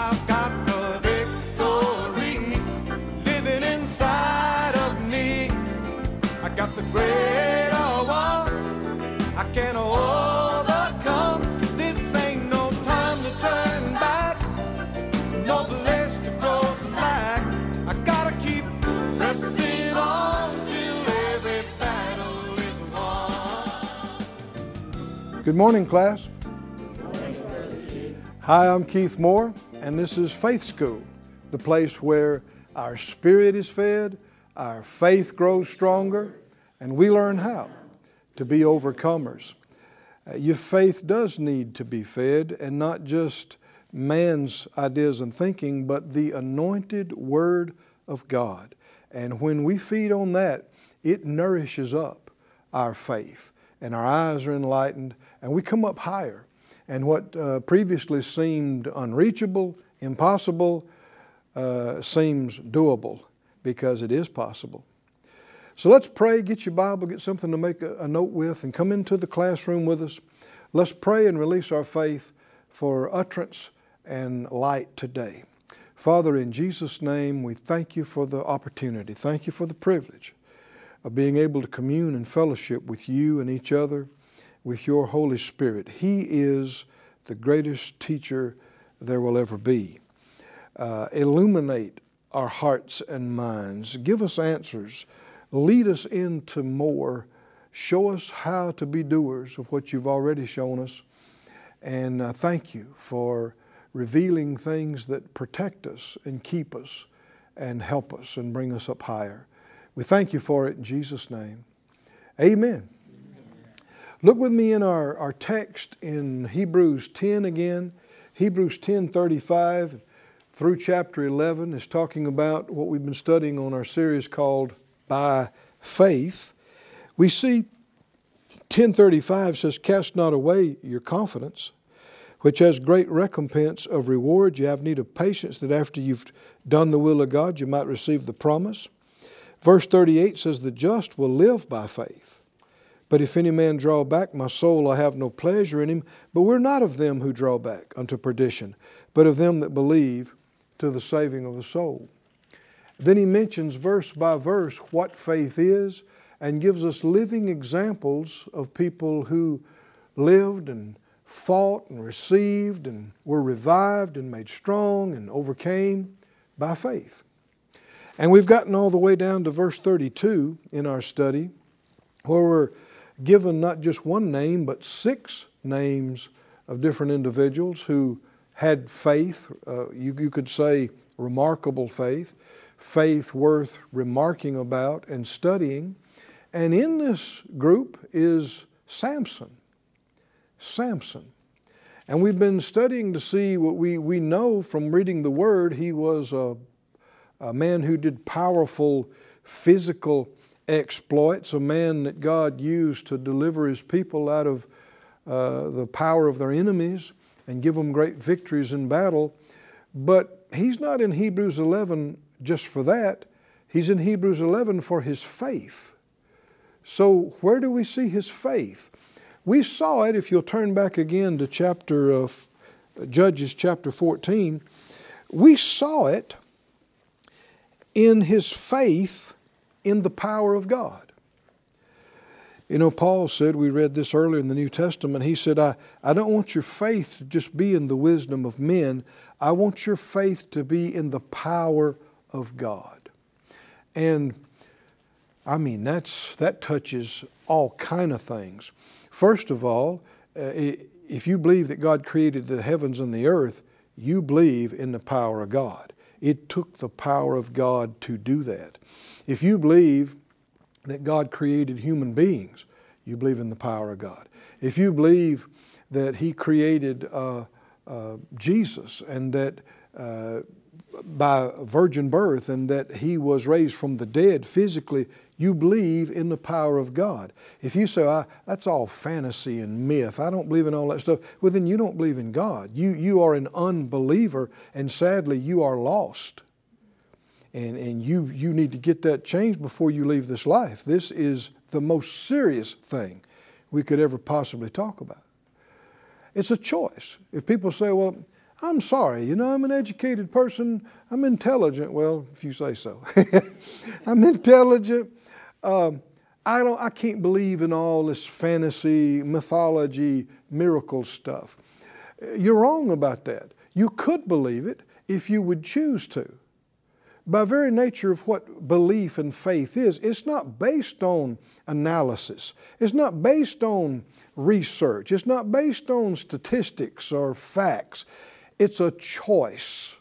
I've got the victory living inside. I got the greater one. I can overcome. This ain't no time to turn back. No place to go slack. I gotta keep pressing on till every battle is won. Good morning, class. Hi, I'm Keith Moore, and this is Faith School, the place where our spirit is fed, our faith grows stronger, and we learn how to be overcomers. Uh, your faith does need to be fed, and not just man's ideas and thinking, but the anointed Word of God. And when we feed on that, it nourishes up our faith, and our eyes are enlightened, and we come up higher. And what uh, previously seemed unreachable, impossible, uh, seems doable because it is possible. So let's pray, get your Bible, get something to make a, a note with, and come into the classroom with us. Let's pray and release our faith for utterance and light today. Father, in Jesus' name, we thank you for the opportunity. Thank you for the privilege of being able to commune and fellowship with you and each other with your Holy Spirit. He is the greatest teacher there will ever be. Uh, illuminate our hearts and minds. Give us answers. Lead us into more. Show us how to be doers of what you've already shown us. And uh, thank you for revealing things that protect us and keep us and help us and bring us up higher. We thank you for it in Jesus' name. Amen. Look with me in our, our text in Hebrews 10 again. Hebrews 10 35 through chapter 11 is talking about what we've been studying on our series called By Faith. We see 1035 says, Cast not away your confidence, which has great recompense of reward. You have need of patience that after you've done the will of God, you might receive the promise. Verse 38 says, The just will live by faith. But if any man draw back, my soul, I have no pleasure in him. But we're not of them who draw back unto perdition, but of them that believe to the saving of the soul. Then he mentions verse by verse what faith is and gives us living examples of people who lived and fought and received and were revived and made strong and overcame by faith. And we've gotten all the way down to verse 32 in our study where we're given not just one name, but six names of different individuals who had faith. Uh, you, you could say remarkable faith, faith worth remarking about and studying. And in this group is Samson. Samson. And we've been studying to see what we, we know from reading the Word. He was a, a man who did powerful physical exploits, a man that God used to deliver his people out of uh, the power of their enemies and give them great victories in battle. But he's not in Hebrews 11 just for that, he's in Hebrews 11 for his faith. So, where do we see his faith? We saw it, if you'll turn back again to chapter of Judges chapter 14, we saw it in his faith in the power of God. You know, Paul said, we read this earlier in the New Testament, he said, I, I don't want your faith to just be in the wisdom of men, I want your faith to be in the power of God. And I mean, that's, that touches all kind of things. First of all, uh, if you believe that God created the heavens and the earth, you believe in the power of God. It took the power of God to do that. If you believe that God created human beings, you believe in the power of God. If you believe that He created uh, uh, Jesus and that uh, by virgin birth and that He was raised from the dead physically, you believe in the power of God. If you say, that's all fantasy and myth, I don't believe in all that stuff, well, then you don't believe in God. You, you are an unbeliever, and sadly, you are lost and, and you, you need to get that changed before you leave this life. This is the most serious thing we could ever possibly talk about. It's a choice. If people say, well, I'm sorry, you know, I'm an educated person. I'm intelligent. Well, if you say so. I'm intelligent. Um, I, don't, I can't believe in all this fantasy, mythology, miracle stuff. You're wrong about that. You could believe it if you would choose to. By very nature of what belief and faith is, it's not based on analysis. It's not based on research. It's not based on statistics or facts. It's a choice.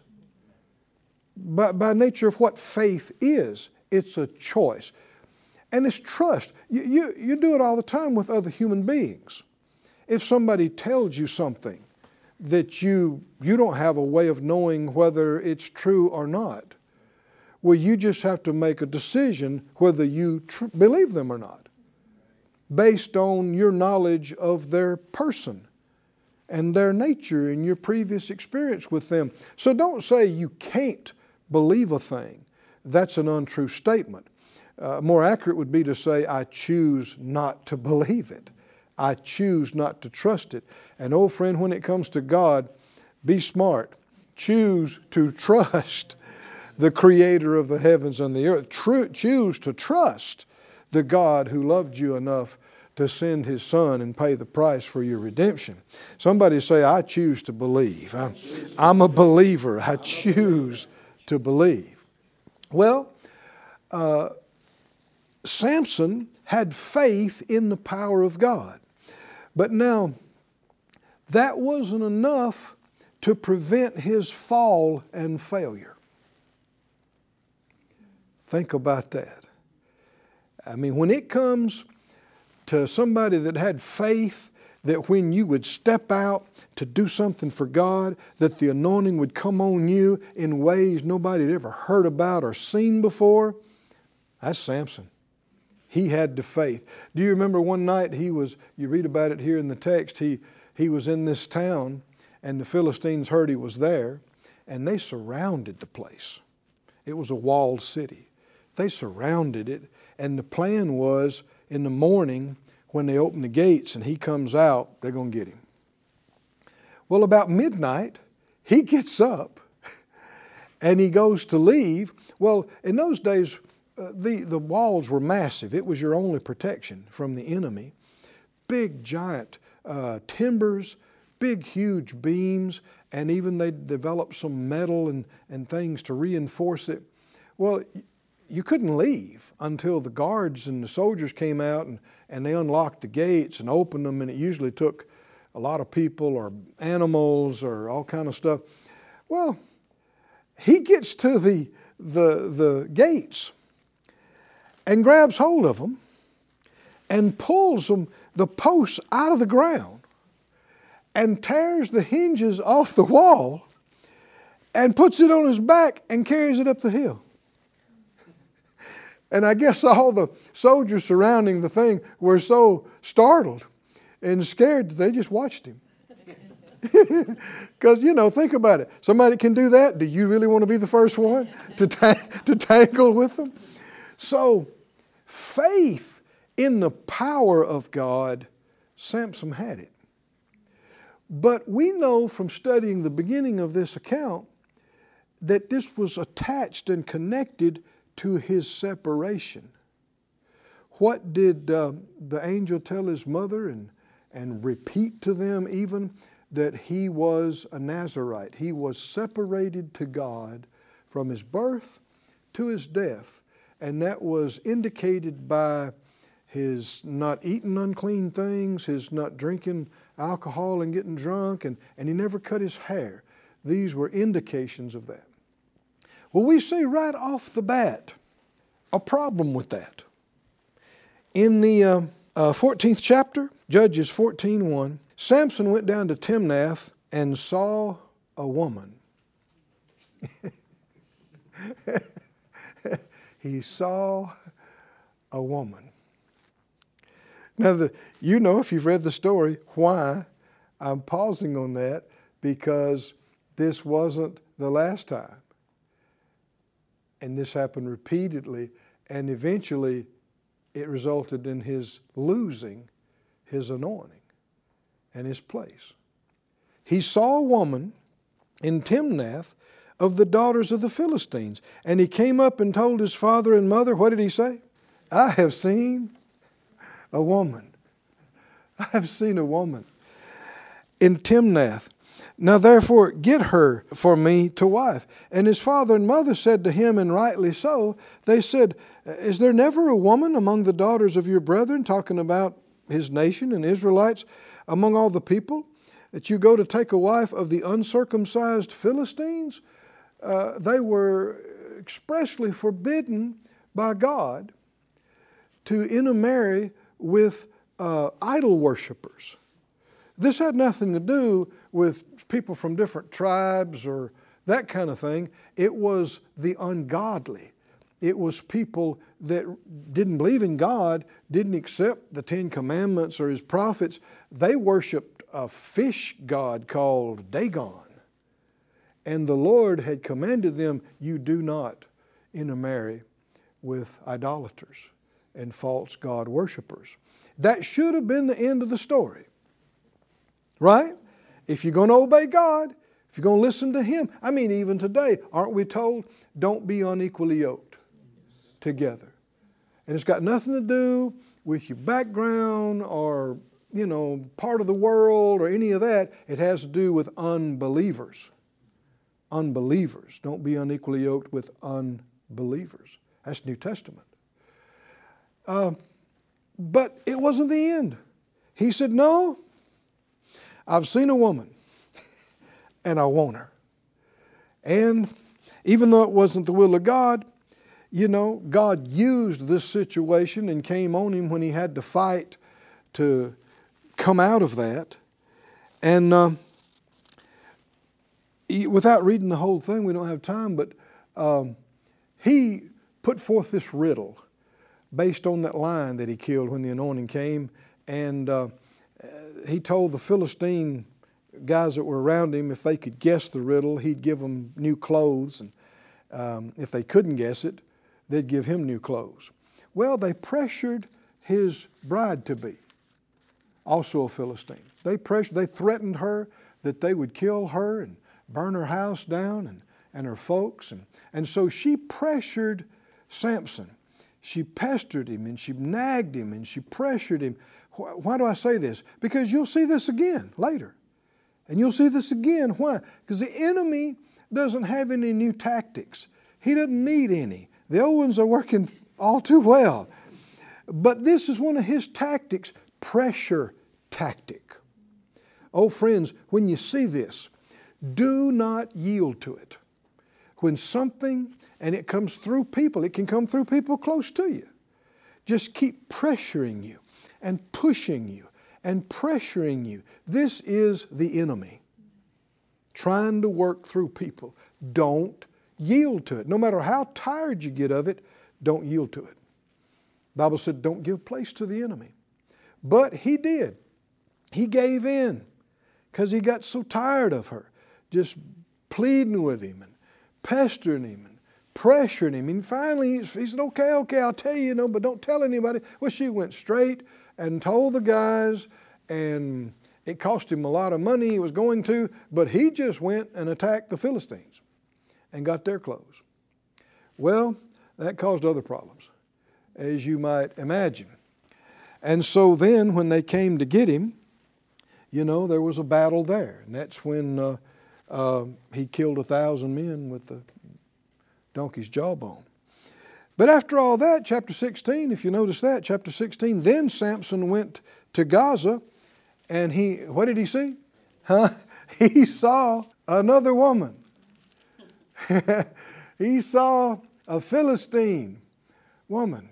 By, by nature of what faith is, it's a choice. And it's trust. You, you, you do it all the time with other human beings. If somebody tells you something that you, you don't have a way of knowing whether it's true or not, well, you just have to make a decision whether you tr- believe them or not based on your knowledge of their person and their nature and your previous experience with them. So don't say you can't believe a thing. That's an untrue statement. Uh, more accurate would be to say, I choose not to believe it. I choose not to trust it. And, old friend, when it comes to God, be smart. Choose to trust the Creator of the heavens and the earth. True, choose to trust the God who loved you enough to send his son and pay the price for your redemption. Somebody say, I choose to believe. I'm, I'm a believer. I choose to believe. Well, uh, Samson had faith in the power of God. But now, that wasn't enough to prevent his fall and failure. Think about that. I mean, when it comes to somebody that had faith that when you would step out to do something for God, that the anointing would come on you in ways nobody had ever heard about or seen before, that's Samson. He had the faith. Do you remember one night he was, you read about it here in the text, he, he was in this town and the Philistines heard he was there and they surrounded the place. It was a walled city. They surrounded it and the plan was in the morning when they open the gates and he comes out, they're going to get him. Well, about midnight, he gets up and he goes to leave. Well, in those days, uh, the, the walls were massive. It was your only protection from the enemy. Big, giant uh, timbers, big, huge beams, and even they developed some metal and, and things to reinforce it. Well, you couldn't leave until the guards and the soldiers came out and, and they unlocked the gates and opened them, and it usually took a lot of people or animals or all kind of stuff. Well, he gets to the, the, the gates and grabs hold of them and pulls them, the posts out of the ground and tears the hinges off the wall and puts it on his back and carries it up the hill. And I guess all the soldiers surrounding the thing were so startled and scared that they just watched him. Because, you know, think about it. Somebody can do that. Do you really want to be the first one to, ta- to tangle with them? So, faith in the power of God, Samson had it. But we know from studying the beginning of this account that this was attached and connected to his separation. What did uh, the angel tell his mother and, and repeat to them even? That he was a Nazarite. He was separated to God from his birth to his death. And that was indicated by his not eating unclean things, his not drinking alcohol and getting drunk, and, and he never cut his hair. These were indications of that. Well, we see right off the bat a problem with that. In the uh, uh, 14th chapter, Judges 14.1, Samson went down to Timnath and saw a woman. he saw a woman. Now, the, you know, if you've read the story, why I'm pausing on that because this wasn't the last time. And this happened repeatedly, and eventually it resulted in his losing his anointing and his place. He saw a woman in Timnath of the daughters of the Philistines. And he came up and told his father and mother, what did he say? I have seen a woman. I have seen a woman in Timnath. Now therefore get her for me to wife. And his father and mother said to him, and rightly so, they said, Is there never a woman among the daughters of your brethren, talking about his nation and Israelites, among all the people, that you go to take a wife of the uncircumcised Philistines? Uh, they were expressly forbidden by God to intermarry with uh, idol worshippers. This had nothing to do with people from different tribes or that kind of thing. It was the ungodly. It was people that didn't believe in God, didn't accept the Ten Commandments or His prophets. They worshiped a fish god called Dagon. And the Lord had commanded them, You do not intermarry with idolaters and false God worshippers. That should have been the end of the story. Right? If you're going to obey God, if you're going to listen to Him, I mean, even today, aren't we told, don't be unequally yoked together? And it's got nothing to do with your background or, you know, part of the world or any of that. It has to do with unbelievers. Unbelievers. Don't be unequally yoked with unbelievers. That's New Testament. Uh, but it wasn't the end. He said, No, I've seen a woman and I want her. And even though it wasn't the will of God, you know, God used this situation and came on him when he had to fight to come out of that. And uh, without reading the whole thing, we don't have time, but um, he put forth this riddle based on that lion that he killed when the anointing came. And uh, he told the Philistine guys that were around him if they could guess the riddle, he'd give them new clothes. And um, if they couldn't guess it, they'd give him new clothes. Well, they pressured his bride to be, also a Philistine. They pressured, they threatened her that they would kill her and burn her house down and, and her folks. And, and so she pressured Samson. She pestered him and she nagged him and she pressured him why do I say this? Because you'll see this again later. And you'll see this again. Why? Because the enemy doesn't have any new tactics, he doesn't need any. The old ones are working all too well. But this is one of his tactics pressure tactic. Oh, friends, when you see this, do not yield to it. When something, and it comes through people, it can come through people close to you, just keep pressuring you and pushing you and pressuring you. This is the enemy trying to work through people. Don't yield to it. No matter how tired you get of it, don't yield to it. The Bible said, don't give place to the enemy. But he did. He gave in because he got so tired of her, just pleading with him and pestering him and pressuring him. And finally, he said, Okay, okay, I'll tell you, you know, but don't tell anybody. Well, she went straight and told the guys, and it cost him a lot of money he was going to, but he just went and attacked the Philistines and got their clothes. Well, that caused other problems, as you might imagine. And so then, when they came to get him, you know, there was a battle there. And that's when uh, uh, he killed a thousand men with the donkey's jawbone. But after all that, chapter 16, if you notice that, chapter 16, then Samson went to Gaza and he, what did he see? Huh? He saw another woman. he saw a Philistine woman.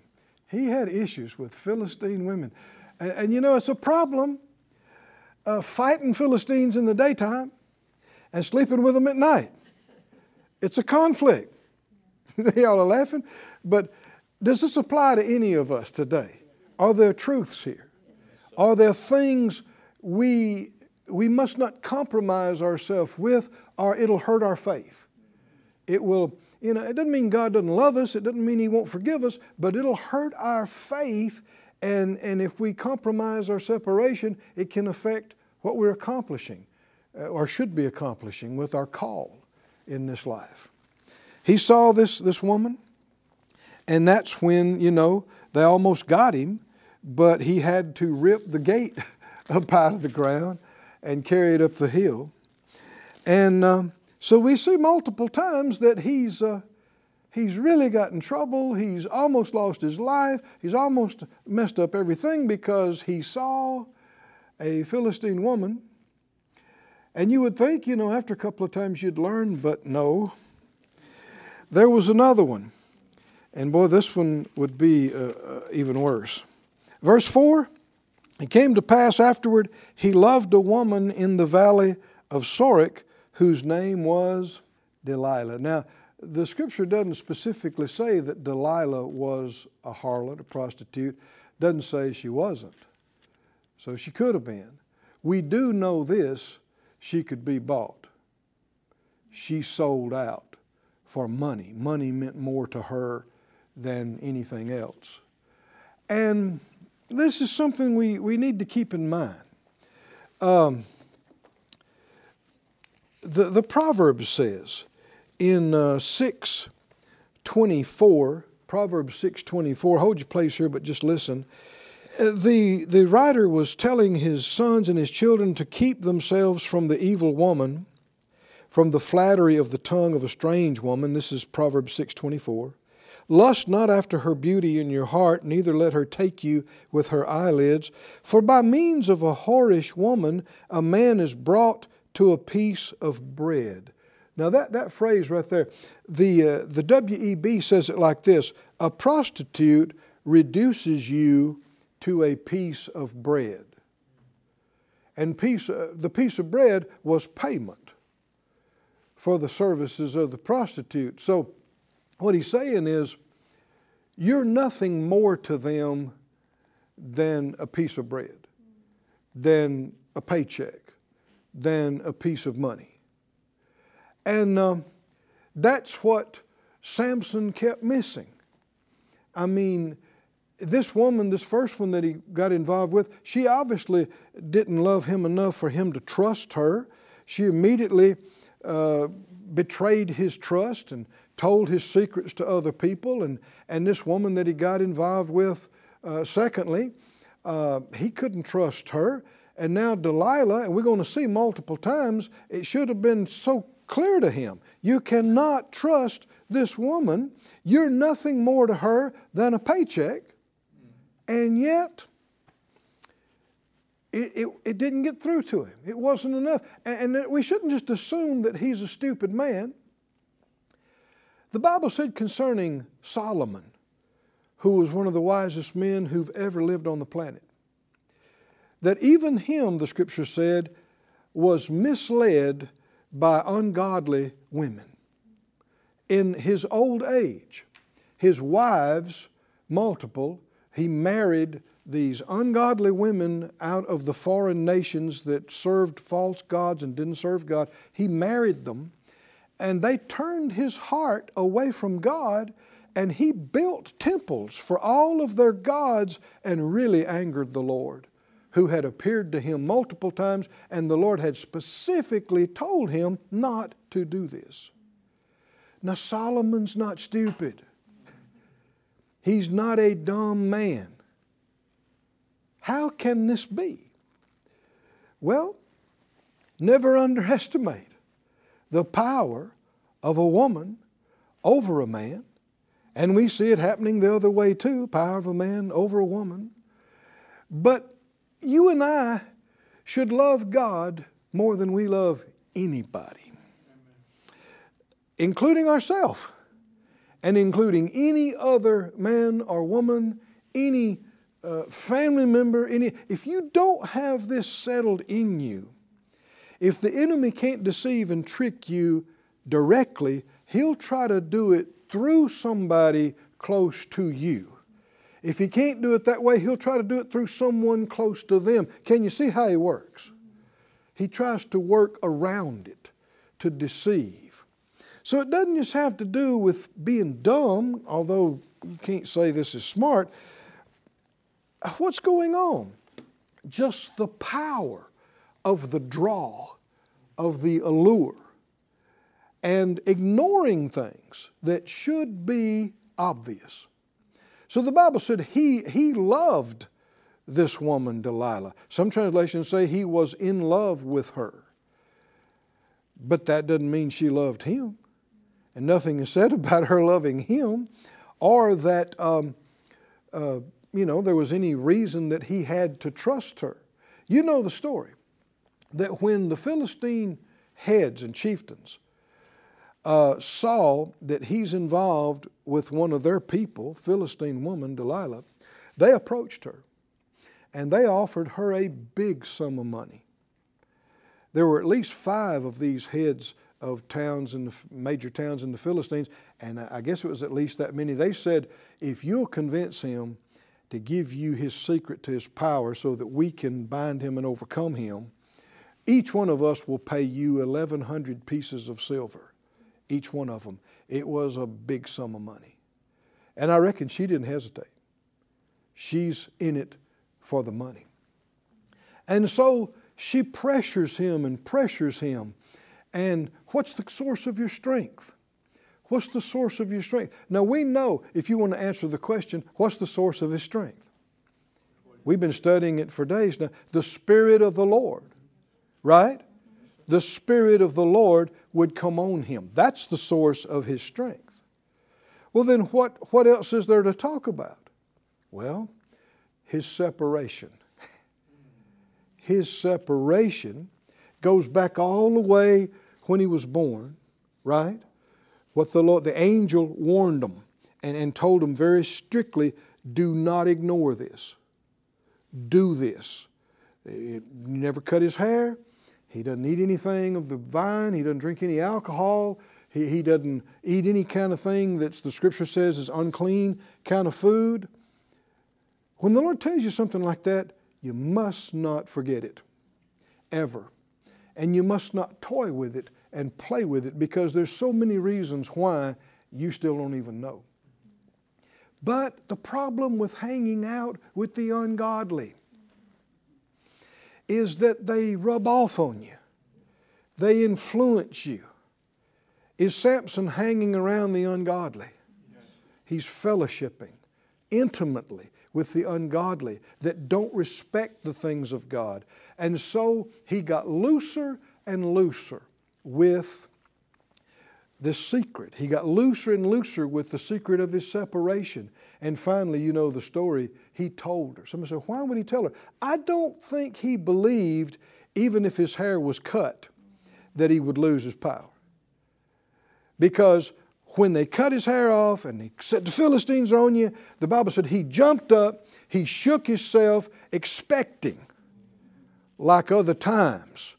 He had issues with Philistine women. And, and you know, it's a problem uh, fighting Philistines in the daytime and sleeping with them at night. It's a conflict. Y'all are laughing. But does this apply to any of us today? Are there truths here? Are there things we, we must not compromise ourselves with, or it'll hurt our faith? It will, you know, it doesn't mean God doesn't love us, it doesn't mean He won't forgive us, but it'll hurt our faith. And, and if we compromise our separation, it can affect what we're accomplishing. uh, or should be accomplishing with our call in this life. He saw this, this woman, and that's when, you know, they almost got him, but he had to rip the gate up out of the ground and carry it up the hill. And um, so we see multiple times that he's, uh, he's really got in trouble. He's almost lost his life. He's almost messed up everything because he saw a Philistine woman. And you would think, you know, after a couple of times you'd learn, but no. There was another one. And boy, this one would be uh, uh, even worse. Verse 4 It came to pass afterward, he loved a woman in the valley of Sorek whose name was Delilah. Now, the scripture doesn't specifically say that Delilah was a harlot, a prostitute. Doesn't say she wasn't. So she could have been. We do know this she could be bought. She sold out for money. Money meant more to her than anything else. And this is something we, we need to keep in mind. Um, the, the Proverbs says in uh, 624, Proverbs 624, hold your place here, but just listen. Uh, the, the writer was telling his sons and his children to keep themselves from the evil woman, from the flattery of the tongue of a strange woman. This is Proverbs 624. Lust not after her beauty in your heart, neither let her take you with her eyelids. For by means of a whorish woman, a man is brought to a piece of bread. Now, that, that phrase right there, the, uh, the WEB says it like this A prostitute reduces you to a piece of bread. And piece, uh, the piece of bread was payment for the services of the prostitute. So, what he's saying is, you're nothing more to them than a piece of bread, than a paycheck than a piece of money. And uh, that's what Samson kept missing. I mean, this woman, this first one that he got involved with, she obviously didn't love him enough for him to trust her. She immediately uh, betrayed his trust and told his secrets to other people. And, and this woman that he got involved with, uh, secondly, uh, he couldn't trust her. And now Delilah, and we're going to see multiple times, it should have been so clear to him. You cannot trust this woman. You're nothing more to her than a paycheck. And yet, it, it, it, didn't get through to him. It wasn't enough. And, and we shouldn't just assume that he's a stupid man. The Bible said concerning Solomon, who was one of the wisest men who've ever lived on the planet, that even him, the scripture said, was misled by ungodly women. In his old age, his wives, multiple, he married these ungodly women out of the foreign nations that served false gods and didn't serve God. He married them, and they turned his heart away from God, and he built temples for all of their gods and really angered the Lord who had appeared to him multiple times, and the Lord had specifically told him not to do this. Now, Solomon's not stupid, he's not a dumb man. How can this be? Well, never underestimate the power of a woman over a man. And we see it happening the other way too power of a man over a woman. But you and I should love God more than we love anybody, including ourselves and including any other man or woman, any uh, family member, any. If you don't have this settled in you, if the enemy can't deceive and trick you directly, he'll try to do it through somebody close to you. If he can't do it that way, he'll try to do it through someone close to them. Can you see how he works? He tries to work around it to deceive. So it doesn't just have to do with being dumb, although you can't say this is smart. What's going on? Just the power of the draw of the allure and ignoring things that should be obvious. So the Bible said he, he loved this woman, Delilah. Some translations say he was in love with her. But that doesn't mean she loved him. And nothing is said about her loving him or that, um, uh, you know, there was any reason that he had to trust her. You know the story that when the Philistine heads and chieftains uh, saw that he's involved with one of their people, Philistine woman, Delilah, they approached her and they offered her a big sum of money. There were at least five of these heads of towns and major towns in the Philistines, and I guess it was at least that many. They said, if you'll convince him to give you his secret to his power so that we can bind him and overcome him, each one of us will pay you 1,100 pieces of silver. Each one of them. It was a big sum of money. And I reckon she didn't hesitate. She's in it for the money. And so she pressures him and pressures him. And what's the source of your strength? What's the source of your strength? Now, we know if you want to answer the question, what's the source of his strength? We've been studying it for days now. The Spirit of the Lord, right? The Spirit of the Lord would come on him. That's the source of his strength. Well, then, what, what else is there to talk about? Well, his separation. His separation goes back all the way when he was born, right? What the Lord, the angel warned him and, and told him very strictly do not ignore this. Do this. Never cut his hair. He doesn't eat anything of the vine. He doesn't drink any alcohol. He, he doesn't eat any kind of thing that the scripture says is unclean kind of food. When the Lord tells you something like that, you must not forget it, ever. And you must not toy with it and play with it because there's so many reasons why you still don't even know. But the problem with hanging out with the ungodly is that they rub off on you, they influence you. Is Samson hanging around the ungodly? He's fellowshipping intimately with the ungodly that don't respect the things of God. And so he got looser and looser with the secret. He got looser and looser with the secret of his separation. And finally, you know the story, he told her. Somebody said, Why would he tell her? I don't think he believed, even if his hair was cut, that he would lose his power. Because when they cut his hair off and he said, The Philistines are on you, the Bible said he jumped up, he shook himself, expecting, like other times.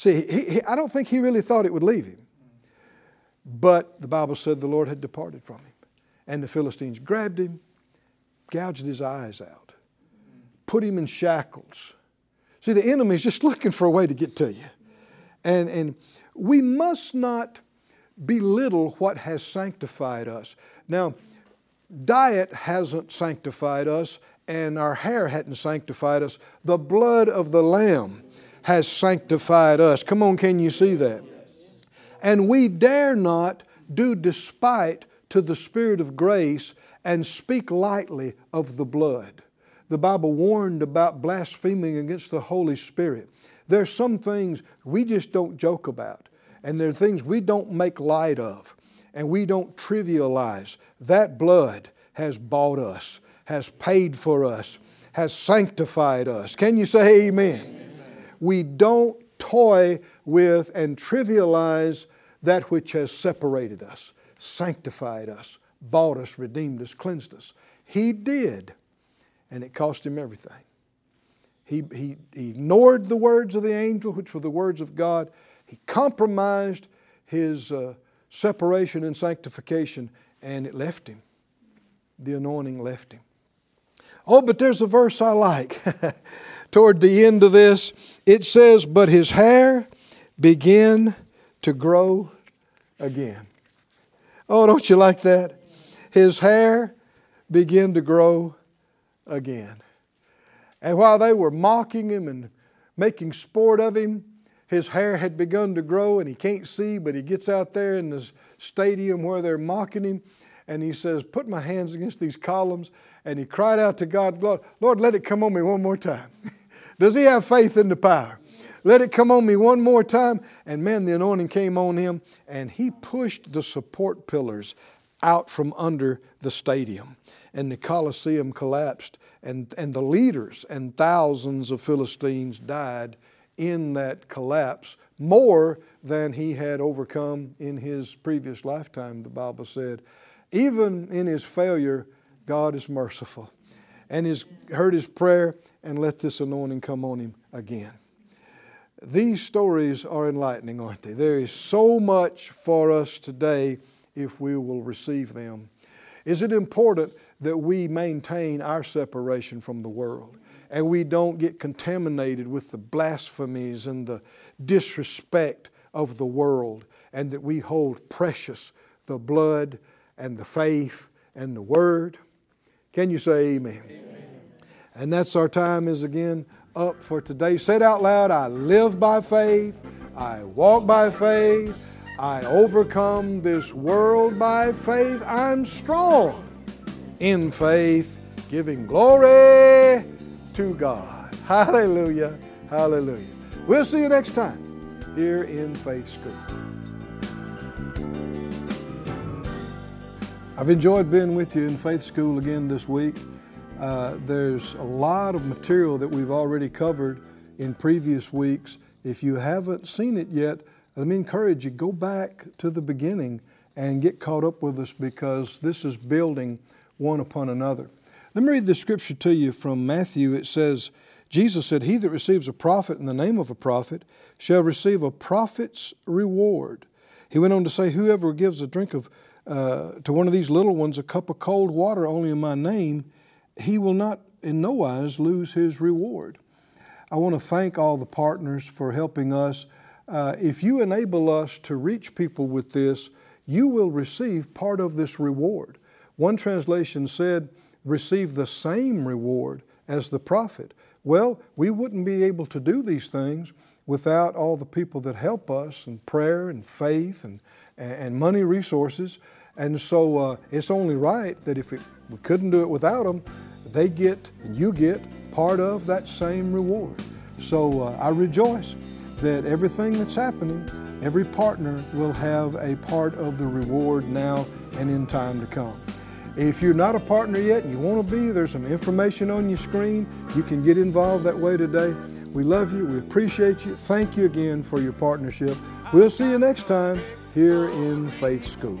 See, he, he, I don't think he really thought it would leave him. But the Bible said the Lord had departed from him. And the Philistines grabbed him, gouged his eyes out, put him in shackles. See, the enemy is just looking for a way to get to you. And, and we must not belittle what has sanctified us. Now, diet hasn't sanctified us, and our hair hadn't sanctified us. The blood of the Lamb has sanctified us. Come on, can you see that? And we dare not do despite to the Spirit of grace and speak lightly of the blood. The Bible warned about blaspheming against the Holy Spirit. There are some things we just don't joke about. And there are things we don't make light of and we don't trivialize. That blood has bought us, has paid for us, has sanctified us. Can you say amen? amen? We don't toy with and trivialize that which has separated us, sanctified us, bought us, redeemed us, cleansed us. He did, and it cost him everything. He, he, ignored the words of the angel, which were the words of God, he compromised his uh, separation and sanctification, and it left him. The anointing left him. Oh, but there's a verse I like. Toward the end of this, it says, But his hair began to grow again. Oh, don't you like that? His hair began to grow again. And while they were mocking him and making sport of him, his hair had begun to grow and he can't see, but he gets out there in the stadium where they're mocking him and he says, Put my hands against these columns. And he cried out to God, Lord, Lord let it come on me one more time. Does he have faith in the power? Let it come on me one more time. And man, the anointing came on him, and he pushed the support pillars out from under the stadium. And the Colosseum collapsed, and, and the leaders and thousands of Philistines died in that collapse, more than he had overcome in his previous lifetime, the Bible said. Even in his failure, God is merciful and has heard his prayer and let this anointing come on him again. These stories are enlightening, aren't they? There is so much for us today if we will receive them. Is it important that we maintain our separation from the world and we don't get contaminated with the blasphemies and the disrespect of the world and that we hold precious the blood and the faith and the word? Can you say amen? amen? And that's our time is again up for today. Say it out loud I live by faith, I walk by faith, I overcome this world by faith. I'm strong in faith, giving glory to God. Hallelujah. Hallelujah. We'll see you next time here in Faith School. I've enjoyed being with you in Faith School again this week. Uh, there's a lot of material that we've already covered in previous weeks. If you haven't seen it yet, let me encourage you go back to the beginning and get caught up with us because this is building one upon another. Let me read the scripture to you from Matthew. It says, Jesus said, He that receives a prophet in the name of a prophet shall receive a prophet's reward. He went on to say, Whoever gives a drink of uh, to one of these little ones a cup of cold water only in my name, he will not in no wise lose his reward. I want to thank all the partners for helping us. Uh, if you enable us to reach people with this, you will receive part of this reward. One translation said, receive the same reward as the prophet. Well, we wouldn't be able to do these things without all the people that help us in prayer and faith and, and money resources. And so uh, it's only right that if it, we couldn't do it without them, they get and you get part of that same reward. So uh, I rejoice that everything that's happening, every partner will have a part of the reward now and in time to come. If you're not a partner yet and you want to be, there's some information on your screen. You can get involved that way today. We love you. We appreciate you. Thank you again for your partnership. We'll see you next time here in Faith School.